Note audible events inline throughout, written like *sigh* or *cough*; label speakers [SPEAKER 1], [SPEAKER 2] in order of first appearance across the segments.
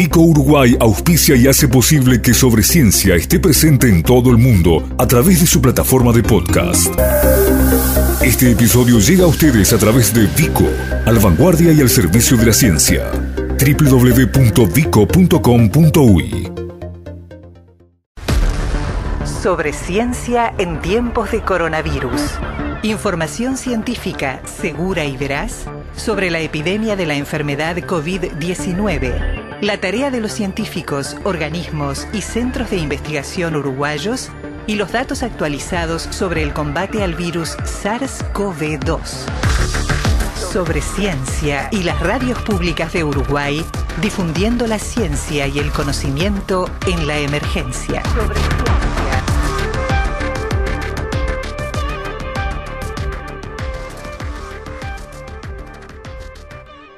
[SPEAKER 1] Vico Uruguay auspicia y hace posible que Sobre Ciencia esté presente en todo el mundo a través de su plataforma de podcast. Este episodio llega a ustedes a través de Vico, al vanguardia y al servicio de la ciencia. www.vico.com.uy
[SPEAKER 2] Sobre ciencia en tiempos de coronavirus. Información científica segura y veraz sobre la epidemia de la enfermedad COVID-19. La tarea de los científicos, organismos y centros de investigación uruguayos y los datos actualizados sobre el combate al virus SARS-CoV-2. Sobre ciencia y las radios públicas de Uruguay, difundiendo la ciencia y el conocimiento en la emergencia.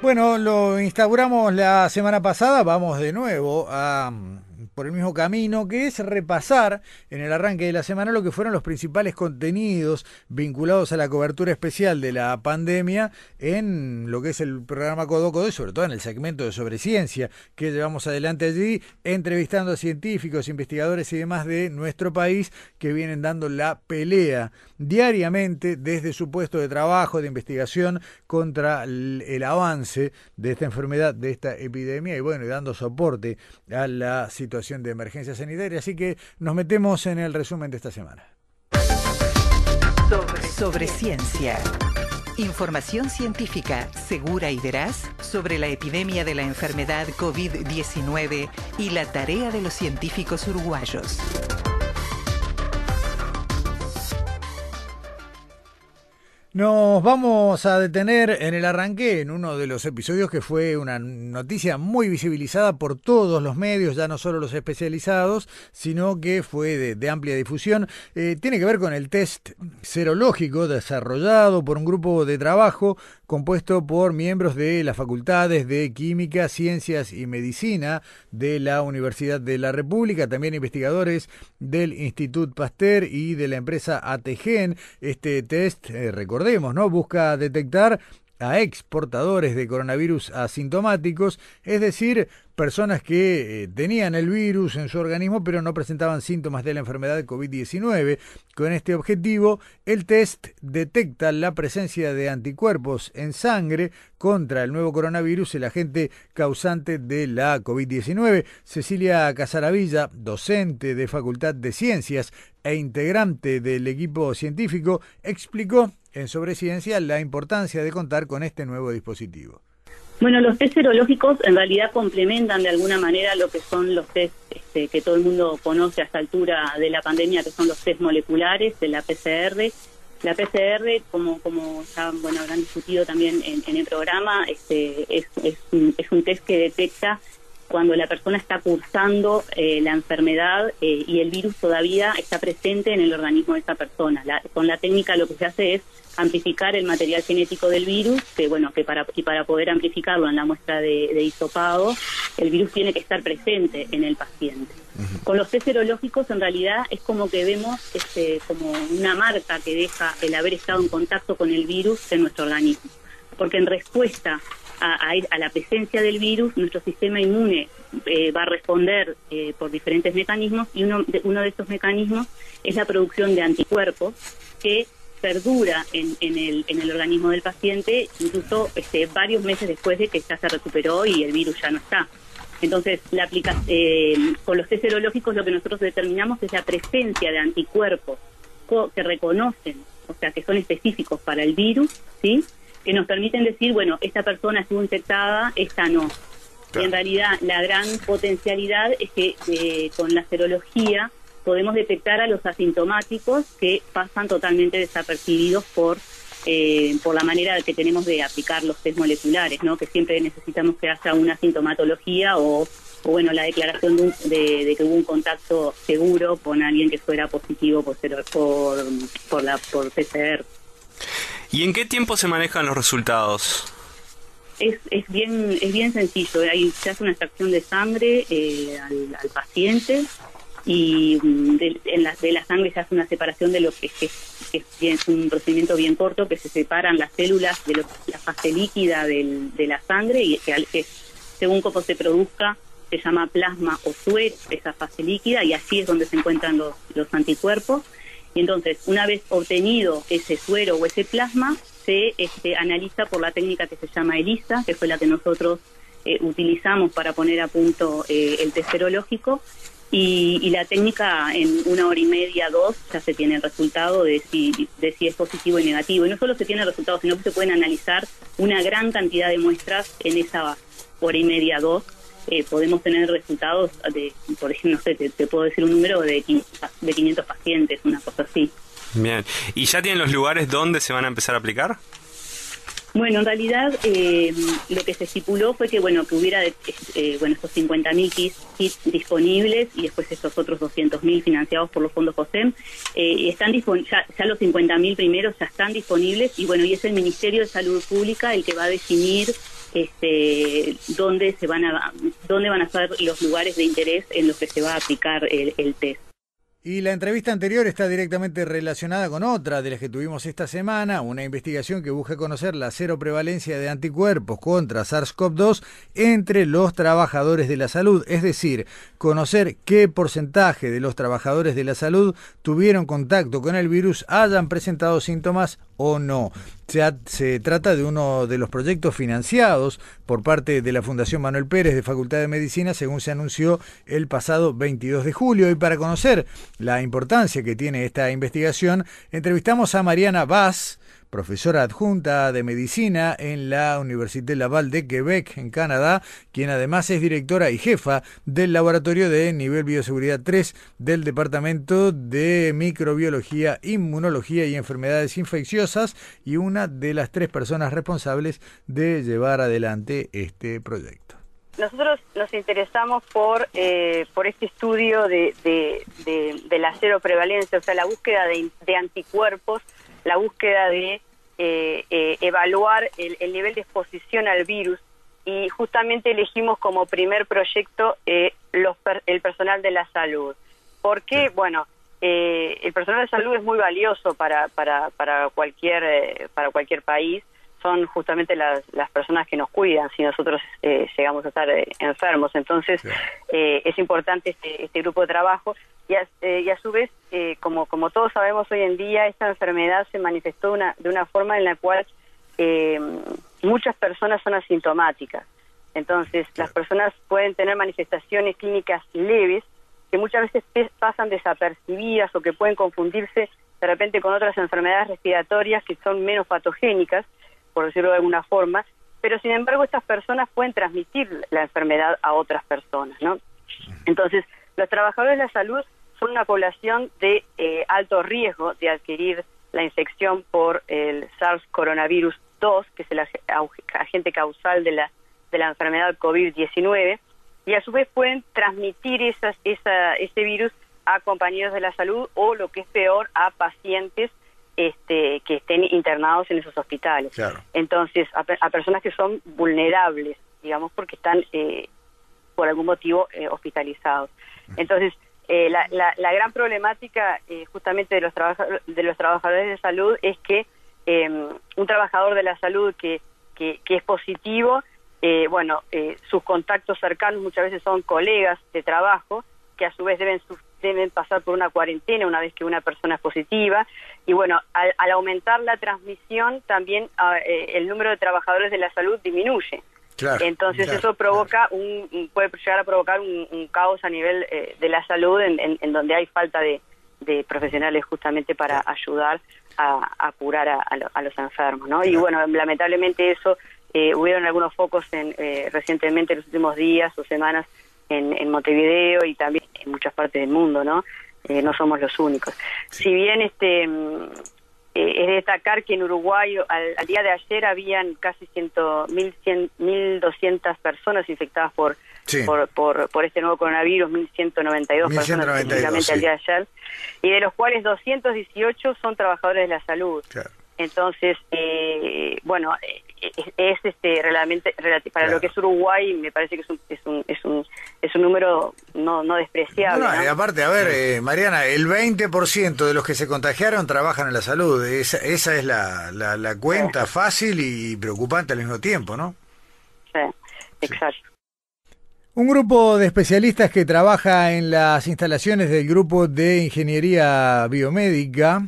[SPEAKER 3] Bueno, lo instauramos la semana pasada, vamos de nuevo a por el mismo camino, que es repasar en el arranque de la semana lo que fueron los principales contenidos vinculados a la cobertura especial de la pandemia en lo que es el programa Codoco y sobre todo en el segmento de sobre ciencia que llevamos adelante allí, entrevistando a científicos, investigadores y demás de nuestro país que vienen dando la pelea diariamente desde su puesto de trabajo, de investigación contra el, el avance de esta enfermedad, de esta epidemia y bueno, y dando soporte a la situación de emergencia sanitaria. Así que nos metemos en el resumen de esta semana.
[SPEAKER 2] Sobre, ciencia. Información científica segura y veraz sobre la epidemia de la enfermedad COVID-19 y la tarea de los científicos uruguayos.
[SPEAKER 3] Nos vamos a detener en el arranque, en uno de los episodios que fue una noticia muy visibilizada por todos los medios, ya no solo los especializados, sino que fue de, amplia difusión. Eh, tiene que ver con el test serológico desarrollado por un grupo de trabajo compuesto por miembros de las facultades de Química, Ciencias y Medicina de la Universidad de la República, también investigadores del Institut Pasteur y de la empresa ATGEN. Este test, eh, recordemos, ¿no? Busca detectar a exportadores de coronavirus asintomáticos, es decir, personas que eh, tenían el virus en su organismo pero no presentaban síntomas de la enfermedad de COVID-19. Con este objetivo, el test detecta la presencia de anticuerpos en sangre contra el nuevo coronavirus, el agente causante de la COVID-19. Cecilia Casaravilla, docente de Facultad de Ciencias e integrante del equipo científico, explicó en Sobre Ciencia la importancia de contar con este nuevo dispositivo.
[SPEAKER 4] Bueno, los test serológicos en realidad complementan de alguna manera lo que son los test este, que todo el mundo conoce a esta altura de la pandemia, que son los test moleculares de la PCR. La PCR, como, como ya bueno, habrán discutido también en, el programa, este, es, es un test que detecta cuando la persona está cursando eh, la enfermedad eh, y el virus todavía está presente en el organismo de esa persona. con la técnica lo que se hace es amplificar el material genético del virus, que bueno, que para, y para poder amplificarlo en la muestra de, de hisopado, el virus tiene que estar presente en el paciente. Con los test serológicos en realidad es como que vemos este, como una marca que deja el haber estado en contacto con el virus en nuestro organismo. Porque en respuesta a, a, la presencia del virus, nuestro sistema inmune eh, va a responder eh, por diferentes mecanismos y uno de, uno de estos mecanismos es la producción de anticuerpos que perdura en, en, el, en el organismo del paciente incluso este, varios meses después de que ya se recuperó y el virus ya no está. Entonces, la aplica eh, con los test serológicos lo que nosotros determinamos es la presencia de anticuerpos que reconocen, o sea, que son específicos para el virus, ¿sí? Que nos permiten decir, bueno, esta persona estuvo infectada, esta no. Y en realidad la gran potencialidad es que eh, con la serología podemos detectar a los asintomáticos que pasan totalmente desapercibidos por eh, por la manera que tenemos de aplicar los test moleculares, ¿no? que siempre necesitamos que haya una sintomatología o, bueno, la declaración de, que hubo un contacto seguro con alguien que fuera positivo por, por, por, la, por PCR.
[SPEAKER 5] ¿Y en qué tiempo se manejan los resultados?
[SPEAKER 4] Es, es bien es bien sencillo. Ahí se hace una extracción de sangre eh, al, paciente y mm, de, en la, de la sangre se hace una separación de lo que, es un procedimiento bien corto, que se separan las células de la fase líquida de la sangre y que, según cómo se produzca se llama plasma o suero, esa fase líquida, y así es donde se encuentran los, los anticuerpos. Y entonces, una vez obtenido ese suero o ese plasma, se este, analiza por la técnica que se llama ELISA, que fue la que nosotros eh, utilizamos para poner a punto eh, el test serológico. Y, la técnica en una hora y media, dos, ya se tiene el resultado de si, de si es positivo y negativo. Y no solo se tiene el resultado, sino que se pueden analizar una gran cantidad de muestras en esa hora y media, dos. Eh, podemos tener resultados de, por ejemplo, no sé, te, puedo decir un número de 500, de 500 pacientes, una cosa así.
[SPEAKER 5] Bien, ¿y ya tienen los lugares donde se van a empezar a aplicar?
[SPEAKER 4] Bueno, en realidad eh, lo que se estipuló fue que bueno que hubiera eh, bueno estos 50.000 kits, kits, disponibles y después estos otros 200.000 financiados por los fondos COSEM. Eh, están ya, ya los 50.000 primeros ya están disponibles y bueno y es el Ministerio de Salud Pública el que va a definir este, dónde se van a dónde van a ser los lugares de interés en los que se va a aplicar el test.
[SPEAKER 3] Y la entrevista anterior está directamente relacionada con otra de las que tuvimos esta semana, una investigación que busca conocer la cero prevalencia de anticuerpos contra SARS-CoV-2 entre los trabajadores de la salud, es decir, conocer qué porcentaje de los trabajadores de la salud tuvieron contacto con el virus, hayan presentado síntomas o no. Se, trata de uno de los proyectos financiados por parte de la Fundación Manuel Pérez de Facultad de Medicina, según se anunció el pasado 22 de julio. Y para conocer la importancia que tiene esta investigación, entrevistamos a Mariana Vaz, profesora adjunta de medicina en la Université Laval de Quebec, en Canadá, quien además es directora y jefa del laboratorio de nivel bioseguridad 3 del Departamento de Microbiología, Inmunología y Enfermedades Infecciosas y una de las tres personas responsables de llevar adelante este proyecto.
[SPEAKER 6] Nosotros nos interesamos por, eh, por este estudio de, de, la cero prevalencia, o sea, la búsqueda de anticuerpos la búsqueda de eh, eh, evaluar el, nivel de exposición al virus y justamente elegimos como primer proyecto eh, los el personal de la salud. Porque, bueno, el personal de salud es muy valioso para, para, para, cualquier, para cualquier país. Son justamente las, las personas que nos cuidan si nosotros eh, llegamos a estar eh, enfermos. Entonces, eh, es importante este, este, grupo de trabajo y a, y a su vez, como, como todos sabemos hoy en día, esta enfermedad se manifestó una, de una forma en la cual muchas personas son asintomáticas. Entonces, las personas pueden tener manifestaciones clínicas leves que muchas veces pasan desapercibidas o que pueden confundirse de repente con otras enfermedades respiratorias que son menos patogénicas por decirlo de alguna forma, pero sin embargo estas personas pueden transmitir la enfermedad a otras personas, ¿no? Entonces, los trabajadores de la salud son una población de eh, alto riesgo de adquirir la infección por el SARS coronavirus 2, que es el agente causal de la, de la enfermedad COVID-19, y a su vez pueden transmitir esas, esa, ese virus a compañeros de la salud o, lo que es peor, a pacientes este, que estén internados en esos hospitales. Entonces, a, personas que son vulnerables, digamos, porque están eh, por algún motivo eh, hospitalizados. Entonces, eh, la, la, gran problemática justamente de los, de los trabajadores de salud es que em, un trabajador de la salud que, que, que es positivo, bueno, sus contactos cercanos muchas veces son colegas de trabajo que a su vez deben deben pasar por una cuarentena una vez que una persona es positiva. Y bueno, al, aumentar la transmisión, también ah, eh, el número de trabajadores de la salud disminuye. Entonces eso provoca un, puede llegar a provocar un, caos a nivel eh, de la salud en, donde hay falta de, profesionales justamente para ayudar a, curar a, los enfermos, ¿no? Y bueno, lamentablemente eso eh, hubieron algunos focos en, recientemente en los últimos días o semanas en, Montevideo y también en muchas partes del mundo, ¿no? Eh, no somos los únicos. Si bien este eh, es destacar que en Uruguay al, día de ayer habían casi ciento, mil, cien, mil doscientas personas infectadas por, por, por, por, este nuevo coronavirus, 1.192 personas específicamente al día de ayer, y de los cuales 218 son trabajadores de la salud. Entonces, eh, bueno, es este realmente para lo que es Uruguay me parece que es un es un es un, es un número no no despreciable
[SPEAKER 3] no, aparte a ver eh, Mariana el 20% de los que se contagiaron trabajan en la salud. Esa, esa es la, la, cuenta fácil y preocupante al mismo tiempo no
[SPEAKER 6] sí. exacto.
[SPEAKER 3] Un grupo de especialistas que trabaja en las instalaciones del grupo de ingeniería biomédica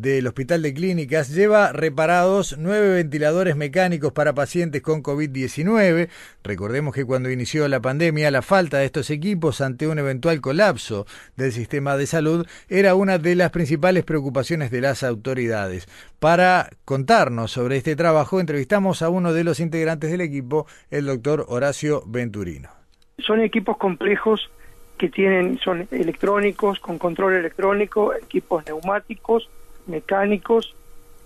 [SPEAKER 3] del Hospital de Clínicas lleva reparados nueve ventiladores mecánicos para pacientes con COVID-19. Recordemos que cuando inició la pandemia, la falta de estos equipos ante un eventual colapso del sistema de salud era una de las principales preocupaciones de las autoridades. Para contarnos sobre este trabajo, entrevistamos a uno de los integrantes del equipo, el doctor Horacio Venturino.
[SPEAKER 7] Son equipos complejos que tienen, son electrónicos, con control electrónico, equipos neumáticos, mecánicos,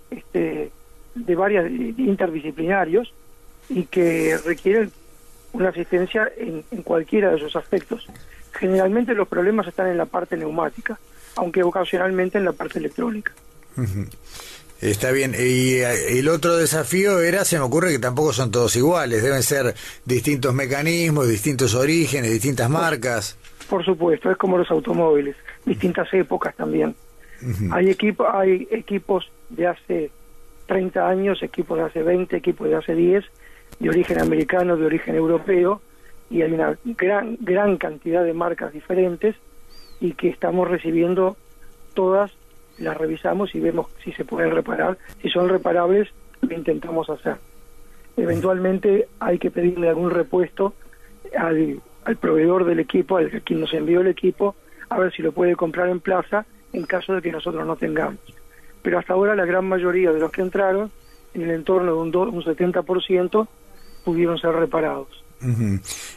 [SPEAKER 7] este, de varias interdisciplinarios y que requieren una asistencia en, cualquiera de esos aspectos. Generalmente los problemas están en la parte neumática, aunque ocasionalmente en la parte electrónica.
[SPEAKER 3] Está bien. Y eh, el otro desafío era, se me ocurre que tampoco son todos iguales, deben ser distintos mecanismos, distintos orígenes, distintas marcas.
[SPEAKER 7] Por supuesto, es como los automóviles, distintas épocas también. Hay equipos, hay equipos de hace 30 años, equipos de hace 20, equipos de hace 10, de origen americano, de origen europeo, y hay una gran gran cantidad de marcas diferentes y que estamos recibiendo todas, las revisamos y vemos si se pueden reparar, si son reparables, lo intentamos hacer. Eventualmente hay que pedirle algún repuesto al, al proveedor del equipo, al quien nos envió el equipo, a ver si lo puede comprar en plaza en caso de que nosotros no tengamos. Pero hasta ahora la gran mayoría de los que entraron, en el entorno de un, un 70%, pudieron ser reparados.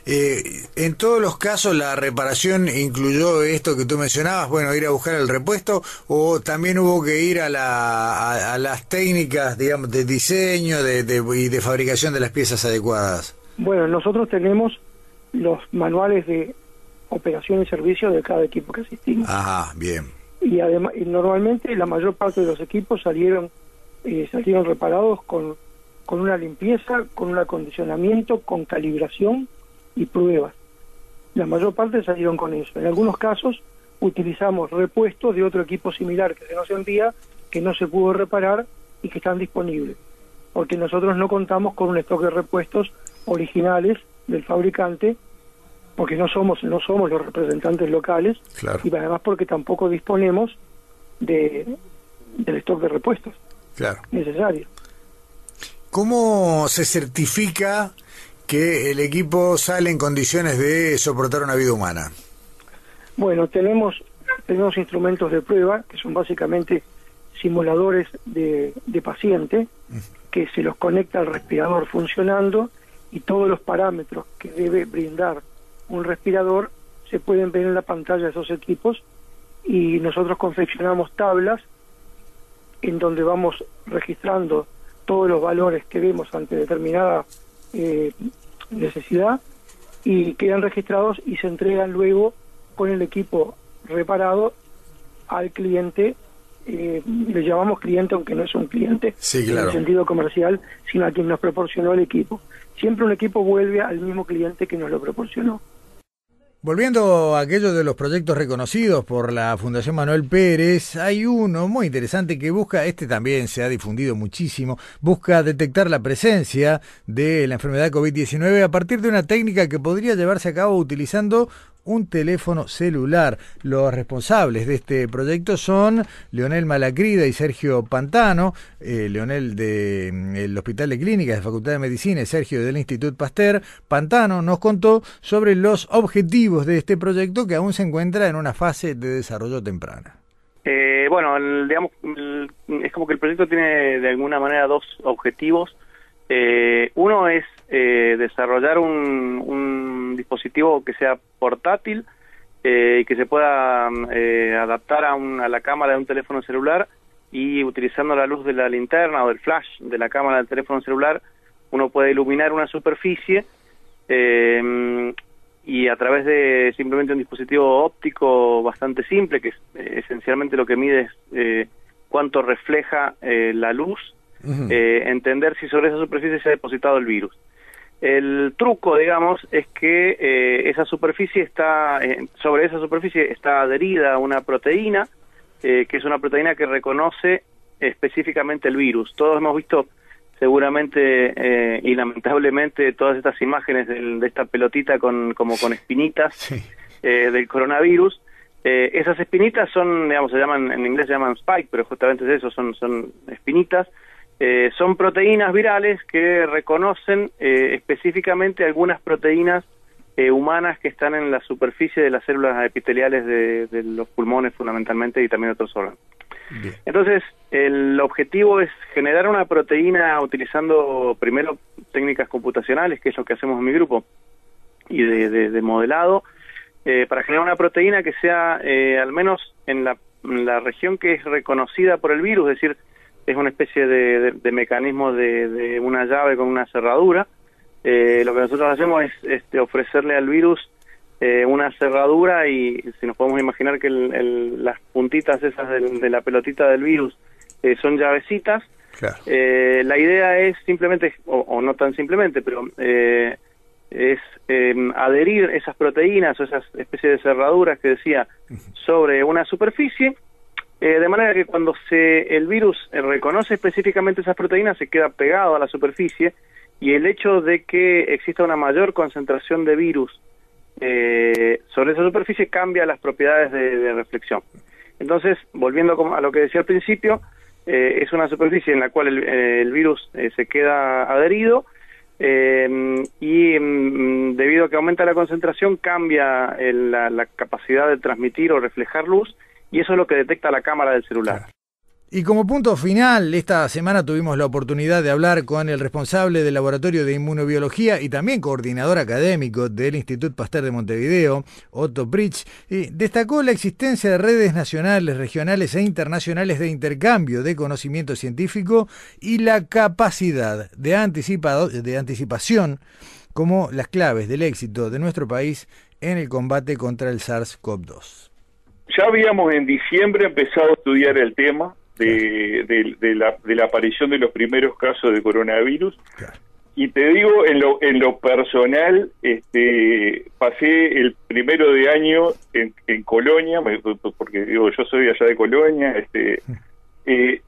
[SPEAKER 3] Eh, en todos los casos la reparación incluyó esto que tú mencionabas, bueno, ir a buscar el repuesto o también hubo que ir a, la, a, las técnicas, digamos, de diseño de, y de fabricación de las piezas adecuadas.
[SPEAKER 7] Bueno, nosotros tenemos los manuales de operación y servicio de cada equipo que asistimos.
[SPEAKER 3] Ajá, bien
[SPEAKER 7] y además y normalmente la mayor parte de los equipos salieron eh, salieron reparados con, con una limpieza, con un acondicionamiento, con calibración y pruebas. La mayor parte salieron con eso. En algunos casos utilizamos repuestos de otro equipo similar que se nos envía, que no se pudo reparar y que están disponibles. Porque nosotros no contamos con un stock de repuestos originales del fabricante porque no somos no somos los representantes locales y además porque tampoco disponemos de del stock de repuestos
[SPEAKER 3] claro.
[SPEAKER 7] necesario.
[SPEAKER 3] ¿Cómo se certifica que el equipo sale en condiciones de soportar una vida humana?
[SPEAKER 7] Bueno, tenemos tenemos instrumentos de prueba que son básicamente simuladores de, de paciente que se los conecta al respirador funcionando y todos los parámetros que debe brindar un respirador, se pueden ver en la pantalla de esos equipos y nosotros confeccionamos tablas en donde vamos registrando todos los valores que vemos ante determinada eh, necesidad y quedan registrados y se entregan luego con el equipo reparado al cliente eh, le llamamos cliente aunque no es un cliente
[SPEAKER 3] en
[SPEAKER 7] el sentido comercial sino a quien nos proporcionó el equipo. Siempre un equipo vuelve al mismo cliente que nos lo proporcionó
[SPEAKER 3] Volviendo a aquello de los proyectos reconocidos por la Fundación Manuel Pérez, hay uno muy interesante que busca, este también se ha difundido muchísimo, busca detectar la presencia de la enfermedad COVID-19 a partir de una técnica que podría llevarse a cabo utilizando un teléfono celular. Los responsables de este proyecto son Leonel Malacrida y Sergio Pantano, eh, Leonel del mm, Hospital de Clínicas de Facultad de Medicina y Sergio del Instituto Pasteur. Pantano nos contó sobre los objetivos de este proyecto que aún se encuentra en una fase de desarrollo temprana.
[SPEAKER 8] Eh, bueno, digamos, es como que el proyecto tiene de alguna manera dos objetivos. Eh, uno es eh, desarrollar un, dispositivo que sea portátil eh, y que se pueda eh, adaptar a, a, la cámara de un teléfono celular y utilizando la luz de la linterna o del flash de la cámara del teléfono celular uno puede iluminar una superficie y a través de simplemente un dispositivo óptico bastante simple que es, esencialmente lo que mide es cuánto refleja la luz entender si sobre esa superficie se ha depositado el virus. El truco, digamos, es que eh, esa superficie está, eh, sobre esa superficie está adherida una proteína, eh, que es una proteína que reconoce específicamente el virus. Todos hemos visto seguramente eh, y lamentablemente todas estas imágenes de esta pelotita con como con espinitas eh, del coronavirus eh, esas espinitas son digamos se llaman en inglés se llaman spike pero justamente es eso son son espinitas son proteínas virales que reconocen específicamente algunas proteínas humanas que están en la superficie de las células epiteliales de, de los pulmones fundamentalmente y también de otros órganos. Entonces, el objetivo es generar una proteína utilizando primero técnicas computacionales, que es lo que hacemos en mi grupo, y de, modelado, eh, para generar una proteína que sea, eh, al menos en la, región que es reconocida por el virus, es decir, es una especie de, mecanismo de, una llave con una cerradura. Eh, lo que nosotros hacemos es este, ofrecerle al virus eh, una cerradura y si nos podemos imaginar que las puntitas esas de la pelotita del virus eh, son llavecitas, eh, la idea es simplemente, o, no tan simplemente, pero es em, adherir esas proteínas o esas especies de cerraduras que decía sobre una superficie, de manera que cuando se, el virus reconoce específicamente esas proteínas se queda pegado a la superficie y el hecho de que exista una mayor concentración de virus eh, sobre esa superficie cambia las propiedades de, reflexión. Entonces, volviendo a lo que decía al principio, eh, es una superficie en la cual el, eh, virus eh, se queda adherido y mm, debido a que aumenta la concentración cambia la, capacidad de transmitir o reflejar luz y eso es lo que detecta la cámara del celular.
[SPEAKER 3] Y como punto final, esta semana tuvimos la oportunidad de hablar con el responsable del Laboratorio de Inmunobiología y también coordinador académico del Instituto Pasteur de Montevideo, Otto Bridge, y destacó la existencia de redes nacionales, regionales e internacionales de intercambio de conocimiento científico y la capacidad de, anticipado, de anticipación como las claves del éxito de nuestro país en el combate contra el SARS-CoV-2.
[SPEAKER 9] Ya habíamos en diciembre empezado a estudiar el tema, de, de, la, de la aparición de los primeros casos de coronavirus. Y te digo, en lo, en lo personal, este, pasé el primero de año en, en Colonia, porque digo, yo soy allá de Colonia, este, eh,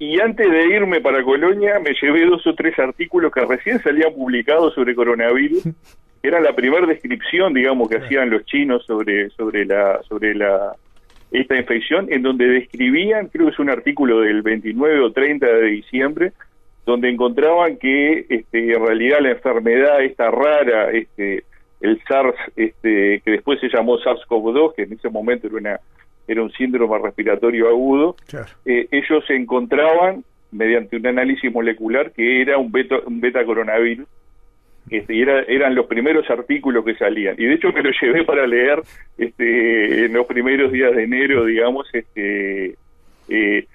[SPEAKER 9] y antes de irme para Colonia me llevé dos o tres artículos que recién salían publicados sobre coronavirus. *laughs* Era la primera descripción, digamos, que hacían los chinos sobre, sobre la, sobre la, esta infección, en donde describían, creo que es un artículo del 29 o 30 de diciembre, donde encontraban que este, en realidad la enfermedad esta rara, este, el SARS, este, que después se llamó SARS-CoV-2, que en ese momento era, una, era un síndrome respiratorio agudo, eh, ellos encontraban, mediante un análisis molecular, que era un beta, un beta coronavirus, este, y era, eran los primeros artículos que salían. Y de hecho me lo llevé para leer este, en los primeros días de enero, digamos, este, eh,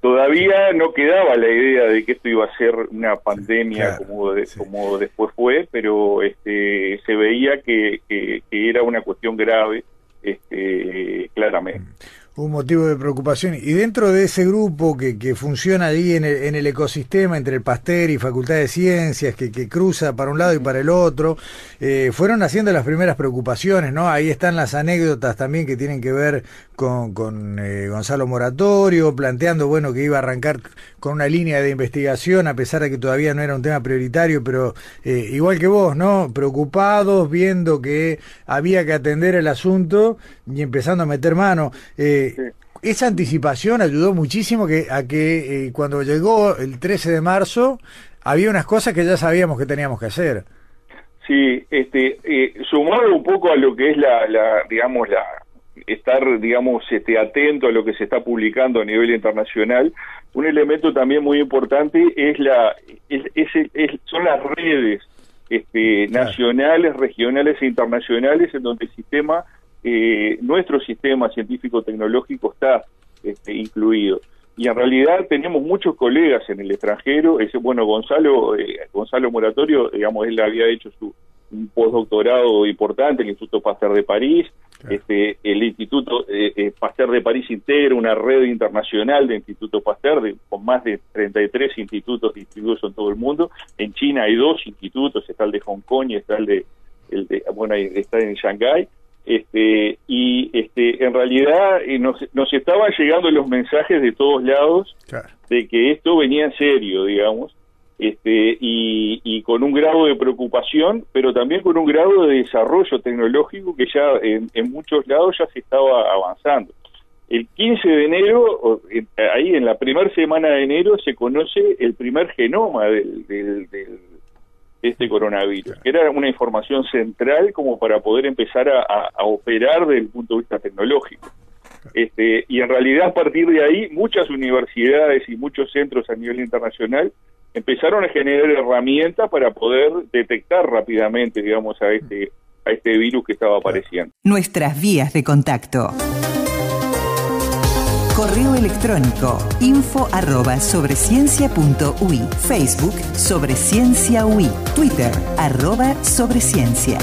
[SPEAKER 9] todavía no quedaba la idea de que esto iba a ser una pandemia como, como después fue, pero este, se veía que, que, que era una cuestión grave, este, claramente. Mm
[SPEAKER 3] un motivo de preocupación. Y dentro de ese grupo que, que funciona ahí en el, en el, ecosistema entre el Pasteur y Facultad de Ciencias, que, que cruza para un lado y para el otro, eh, fueron haciendo las primeras preocupaciones, ¿no? Ahí están las anécdotas también que tienen que ver con, con eh, Gonzalo Moratorio, planteando, bueno, que iba a arrancar con una línea de investigación, a pesar de que todavía no era un tema prioritario, pero eh, igual que vos, ¿no? Preocupados, viendo que había que atender el asunto y empezando a meter mano. Eh, esa anticipación ayudó muchísimo que, a que cuando llegó el 13 de marzo había unas cosas que ya sabíamos que teníamos que hacer.
[SPEAKER 9] Sí, este, sumado un poco a lo que es la, la digamos, la, estar, digamos, este, atento a lo que se está publicando a nivel internacional. Un elemento también muy importante es la, es, son las redes este, nacionales, regionales e internacionales en donde el sistema, eh, nuestro sistema científico-tecnológico está este, incluido. Y en realidad tenemos muchos colegas en el extranjero. Ese, bueno, Gonzalo, eh, Gonzalo Moratorio, digamos, él había hecho su un postdoctorado importante, el Instituto Pasteur de París, este, el Instituto eh, eh, Pasteur de París integra una red internacional de Instituto Pasteur de, con más de 33 institutos distribuidos en todo el mundo. En China hay dos institutos, está el de Hong Kong y está el de, el de bueno, está en Shanghái. Este, y este, en realidad eh, nos, nos estaban llegando los mensajes de todos lados de que esto venía en serio, digamos, este, y, con un grado de preocupación, pero también con un grado de desarrollo tecnológico que ya en, muchos lados ya se estaba avanzando. El 15 de enero, ahí en la primera semana de enero, se conoce el primer genoma del, de este coronavirus, que era una información central como para poder empezar a, operar desde el punto de vista tecnológico. Este, y en realidad a partir de ahí muchas universidades y muchos centros a nivel internacional empezaron a generar herramientas para poder detectar rápidamente, digamos, a este, a este virus que estaba apareciendo.
[SPEAKER 2] Nuestras vías de contacto. Correo electrónico info arroba Facebook sobre ciencia Twitter arroba sobreciencia.